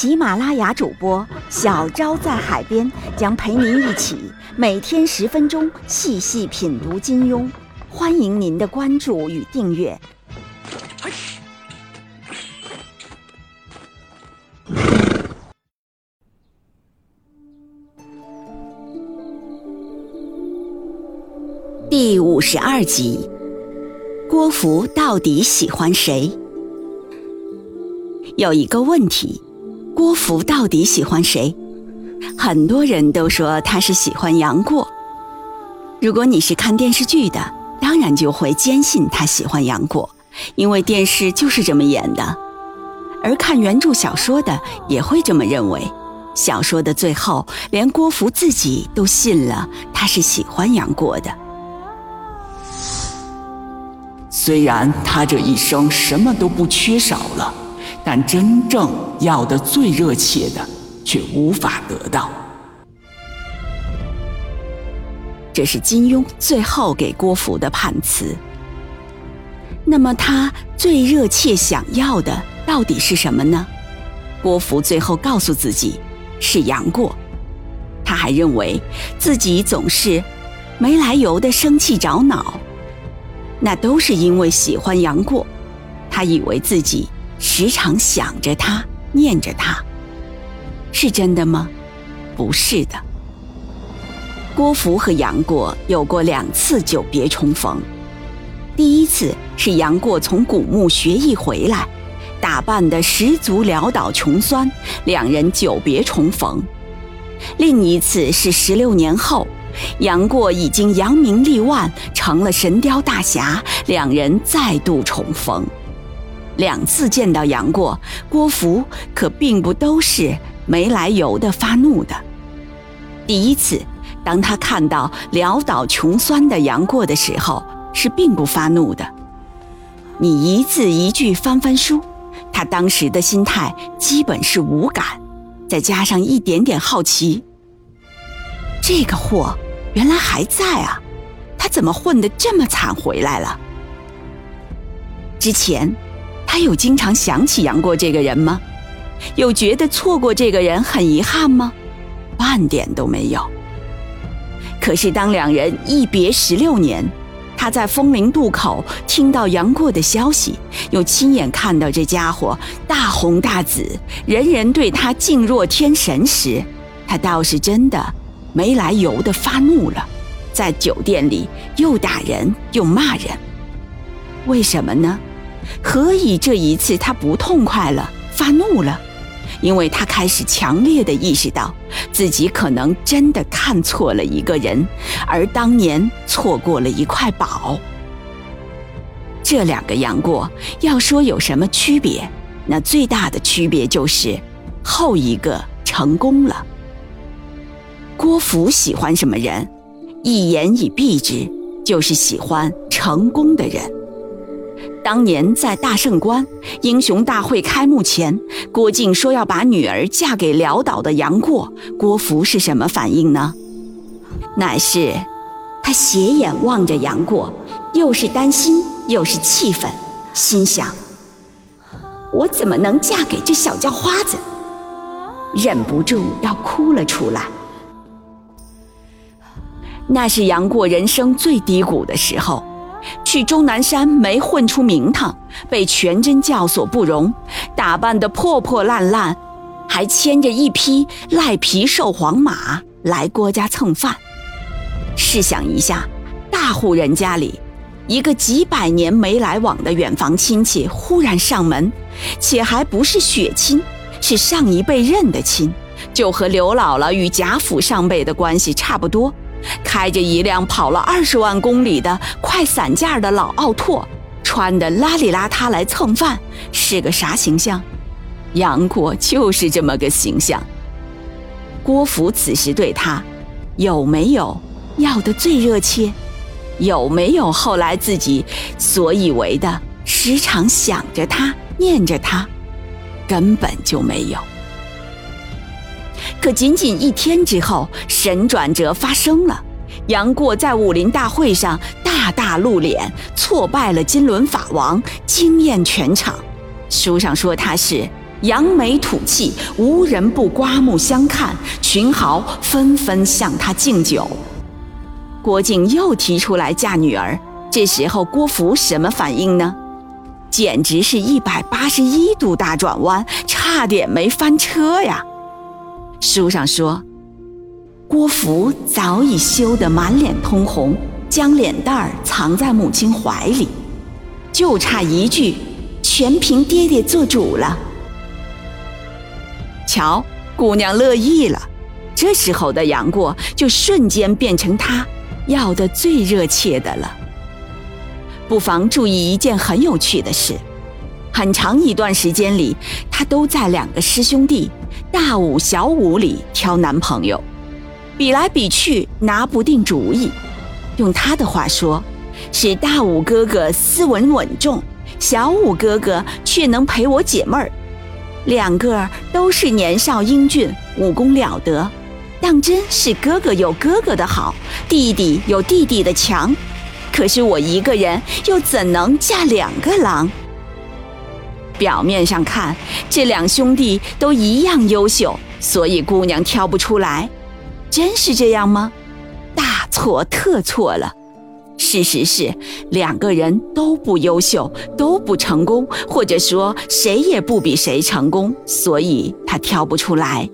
喜马拉雅主播小昭在海边将陪您一起每天十分钟细细品读金庸，欢迎您的关注与订阅。第五十二集，郭芙到底喜欢谁？有一个问题，郭芙到底喜欢谁？很多人都说他是喜欢杨过。如果你是看电视剧的，当然就会坚信他喜欢杨过，因为电视就是这么演的。而看原著小说的也会这么认为。小说的最后，连郭芙自己都信了他是喜欢杨过的。虽然他这一生什么都不缺少了，但真正要的最热切的却无法得到。这是金庸最后给郭芙的判词。那么他最热切想要的到底是什么呢？郭芙最后告诉自己是杨过。他还认为自己总是没来由的生气找恼。那都是因为喜欢杨过，他以为自己时常想着他，念着他，是真的吗？不是的。郭芙和杨过有过两次久别重逢，第一次是杨过从古墓学艺回来，打扮的十足潦倒穷酸，两人久别重逢；另一次是十六年后。杨过已经扬名立万，成了神雕大侠，两人再度重逢。两次见到杨过，郭芙可并不都是没来由的发怒的。第一次，当他看到潦倒穷酸的杨过的时候，是并不发怒的。你一字一句翻翻书，他当时的心态基本是无感，再加上一点点好奇。这个货。原来还在啊！他怎么混得这么惨回来了？之前他有经常想起杨过这个人吗？有觉得错过这个人很遗憾吗？半点都没有。可是当两人一别十六年，他在风陵渡口听到杨过的消息，又亲眼看到这家伙大红大紫，人人对他敬若天神时，他倒是真的。没来由的发怒了，在酒店里又打人又骂人，为什么呢？何以这一次他不痛快了，发怒了？因为他开始强烈的意识到自己可能真的看错了一个人，而当年错过了一块宝。这两个杨过要说有什么区别，那最大的区别就是后一个成功了。郭芙喜欢什么人？一言以蔽之，就是喜欢成功的人。当年在大圣关英雄大会开幕前，郭靖说要把女儿嫁给潦倒的杨过，郭芙是什么反应呢？乃是他斜眼望着杨过，又是担心又是气愤，心想：我怎么能嫁给这小叫花子？忍不住要哭了出来。那是杨过人生最低谷的时候，去终南山没混出名堂，被全真教所不容，打扮得破破烂烂，还牵着一匹赖皮瘦黄马来郭家蹭饭。试想一下，大户人家里，一个几百年没来往的远房亲戚忽然上门，且还不是血亲，是上一辈认的亲，就和刘姥姥与贾府上辈的关系差不多。开着一辆跑了二十万公里的快散架的老奥拓，穿的邋里邋遢来蹭饭，是个啥形象？杨过就是这么个形象。郭芙此时对他有没有要的最热切？有没有后来自己所以为的时常想着他、念着他？根本就没有。可仅仅一天之后，神转折发生了。杨过在武林大会上大大露脸，挫败了金轮法王，惊艳全场。书上说他是扬眉吐气，无人不刮目相看，群豪纷纷向他敬酒。郭靖又提出来嫁女儿，这时候郭芙什么反应呢？简直是一百八十一度大转弯，差点没翻车呀！书上说。郭芙早已羞得满脸通红，将脸蛋儿藏在母亲怀里，就差一句“全凭爹爹做主了”。瞧，姑娘乐意了，这时候的杨过就瞬间变成他要的最热切的了。不妨注意一件很有趣的事：很长一段时间里，他都在两个师兄弟大武、小武里挑男朋友。比来比去拿不定主意，用他的话说，是大武哥哥斯文稳重，小武哥哥却能陪我解闷儿。两个都是年少英俊，武功了得，当真是哥哥有哥哥的好，弟弟有弟弟的强。可是我一个人又怎能嫁两个郎？表面上看，这两兄弟都一样优秀，所以姑娘挑不出来。真是这样吗？大错特错了。事实是，两个人都不优秀，都不成功，或者说谁也不比谁成功，所以他挑不出来。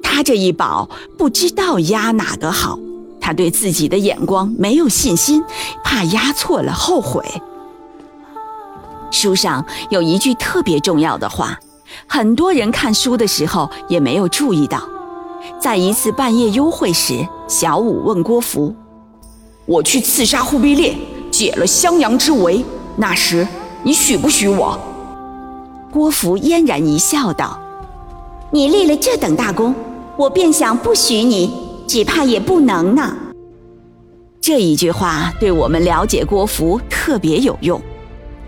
他这一宝不知道压哪个好，他对自己的眼光没有信心，怕压错了后悔。书上有一句特别重要的话，很多人看书的时候也没有注意到。在一次半夜幽会时，小五问郭芙：“我去刺杀忽必烈，解了襄阳之围，那时你许不许我？”郭芙嫣然一笑，道：“你立了这等大功，我便想不许你，只怕也不能呢。”这一句话对我们了解郭芙特别有用。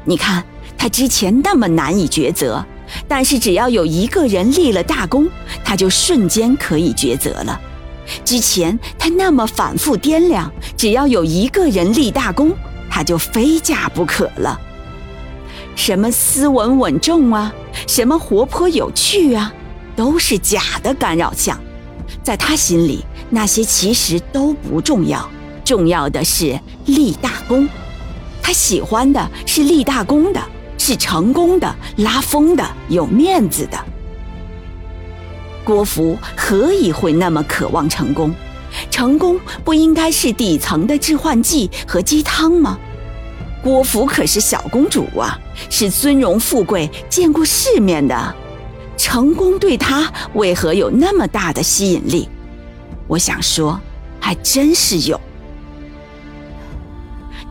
你看，他之前那么难以抉择。但是只要有一个人立了大功，他就瞬间可以抉择了。之前他那么反复掂量，只要有一个人立大功，他就非嫁不可了。什么斯文稳重啊，什么活泼有趣啊，都是假的干扰项。在他心里，那些其实都不重要，重要的是立大功。他喜欢的是立大功的。是成功的、拉风的、有面子的。郭芙何以会那么渴望成功？成功不应该是底层的致幻剂和鸡汤吗？郭芙可是小公主啊，是尊荣富贵、见过世面的。成功对她为何有那么大的吸引力？我想说，还真是有。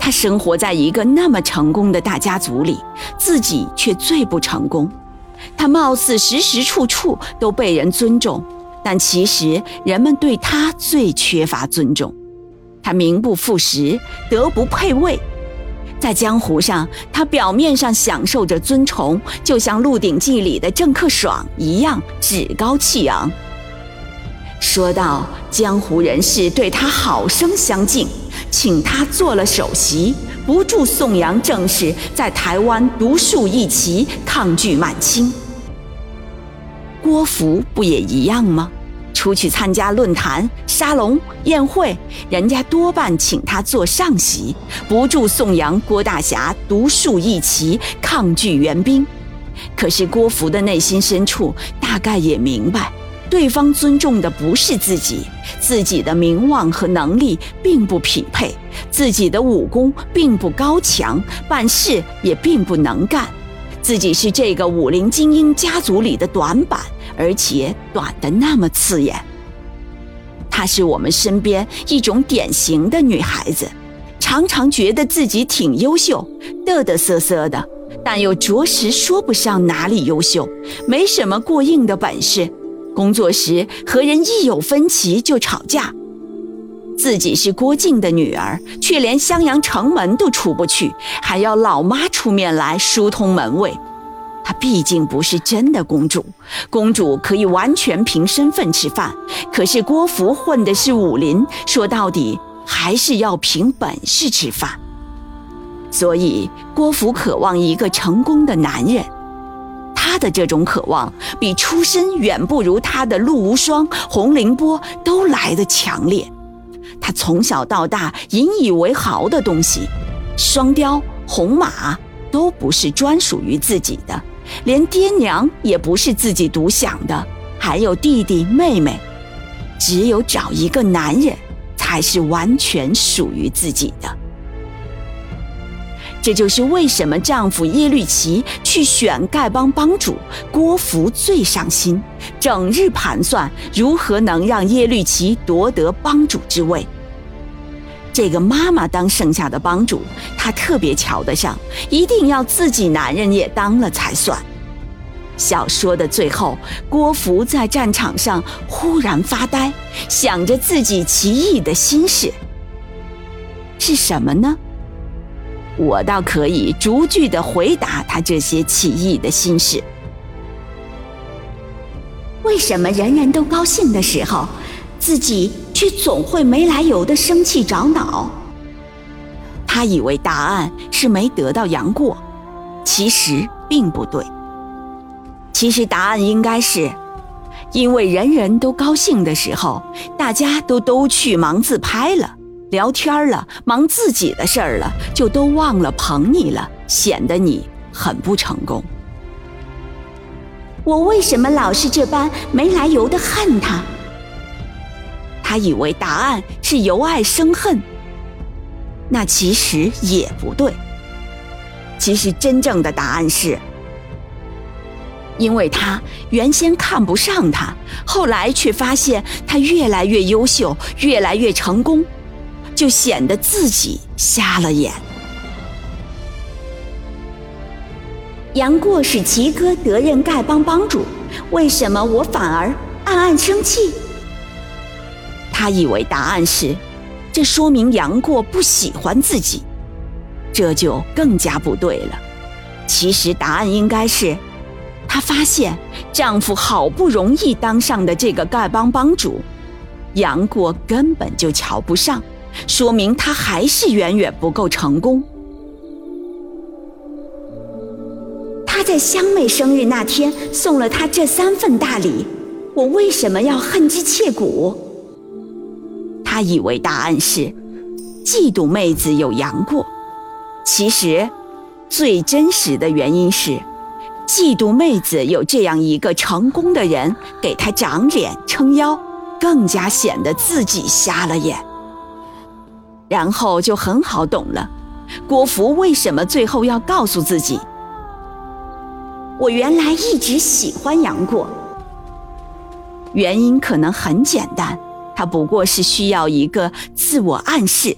他生活在一个那么成功的大家族里，自己却最不成功。他貌似时时处处都被人尊重，但其实人们对他最缺乏尊重。他名不副实，德不配位。在江湖上，他表面上享受着尊崇，就像《鹿鼎记》里的郑克爽一样趾高气扬。说到江湖人士对他好生相敬。请他做了首席，不住颂扬正事，在台湾独树一旗，抗拒满清。郭芙不也一样吗？出去参加论坛、沙龙、宴会，人家多半请他做上席，不住颂扬郭大侠独树一旗，抗拒援兵。可是郭芙的内心深处，大概也明白。对方尊重的不是自己，自己的名望和能力并不匹配，自己的武功并不高强，办事也并不能干，自己是这个武林精英家族里的短板，而且短的那么刺眼。她是我们身边一种典型的女孩子，常常觉得自己挺优秀，嘚嘚瑟瑟的，但又着实说不上哪里优秀，没什么过硬的本事。工作时和人一有分歧就吵架。自己是郭靖的女儿，却连襄阳城门都出不去，还要老妈出面来疏通门卫。她毕竟不是真的公主，公主可以完全凭身份吃饭，可是郭芙混的是武林，说到底还是要凭本事吃饭。所以郭芙渴望一个成功的男人，他的这种渴望比出身远不如他的陆无双、洪凌波都来得强烈。他从小到大引以为豪的东西，双雕、红马都不是专属于自己的，连爹娘也不是自己独享的，还有弟弟妹妹，只有找一个男人，才是完全属于自己的。这就是为什么丈夫耶律齐去选丐帮帮主郭芙最上心，整日盘算如何能让耶律齐夺得帮主之位。这个妈妈当剩下的帮主，她特别瞧得上，一定要自己男人也当了才算。小说的最后，郭芙在战场上忽然发呆，想着自己奇异的心事，是什么呢？我倒可以逐句的回答他这些奇异的心事。为什么人人都高兴的时候，自己却总会没来由的生气着恼？他以为答案是没得到杨过，其实并不对。其实答案应该是，因为人人都高兴的时候，大家都都去忙自拍了。聊天了，忙自己的事儿了，就都忘了捧你了，显得你很不成功。我为什么老是这般没来由的恨他？他以为答案是由爱生恨，那其实也不对。其实真正的答案是，因为他原先看不上他，后来却发现他越来越优秀，越来越成功。就显得自己瞎了眼。杨过使齐哥得任丐帮帮主，为什么我反而暗暗生气？他以为答案是，这说明杨过不喜欢自己，这就更加不对了。其实答案应该是，她发现丈夫好不容易当上的这个丐帮帮主，杨过根本就瞧不上。说明他还是远远不够成功。他在香妹生日那天送了她这三份大礼，我为什么要恨之切骨？他以为答案是嫉妒妹子有杨过，其实最真实的原因是嫉妒妹子有这样一个成功的人给他长脸撑腰，更加显得自己瞎了眼。然后就很好懂了，郭芙为什么最后要告诉自己：“我原来一直喜欢杨过。”原因可能很简单，他不过是需要一个自我暗示。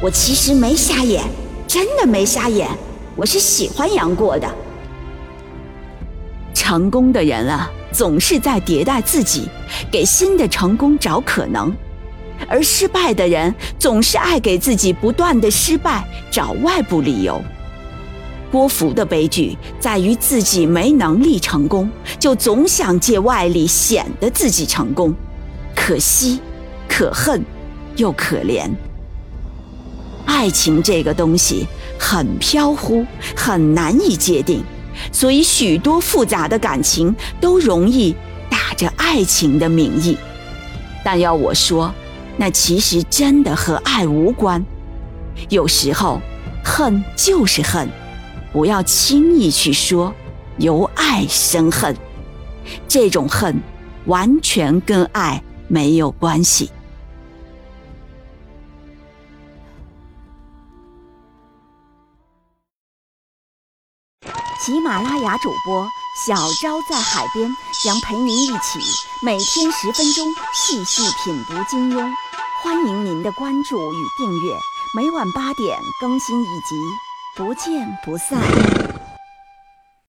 我其实没瞎眼，真的没瞎眼，我是喜欢杨过的。成功的人啊，总是在迭代自己，给新的成功找可能。而失败的人总是爱给自己不断的失败找外部理由。郭芙的悲剧在于自己没能力成功，就总想借外力显得自己成功，可惜、可恨又可怜。爱情这个东西很飘忽，很难以界定，所以许多复杂的感情都容易打着爱情的名义。但要我说，那其实真的和爱无关，有时候恨就是恨，不要轻易去说由爱生恨，这种恨完全跟爱没有关系。喜马拉雅主播小昭在海边将陪您一起每天十分钟细细品读金庸。欢迎您的关注与订阅，每晚八点更新一集。不见不散。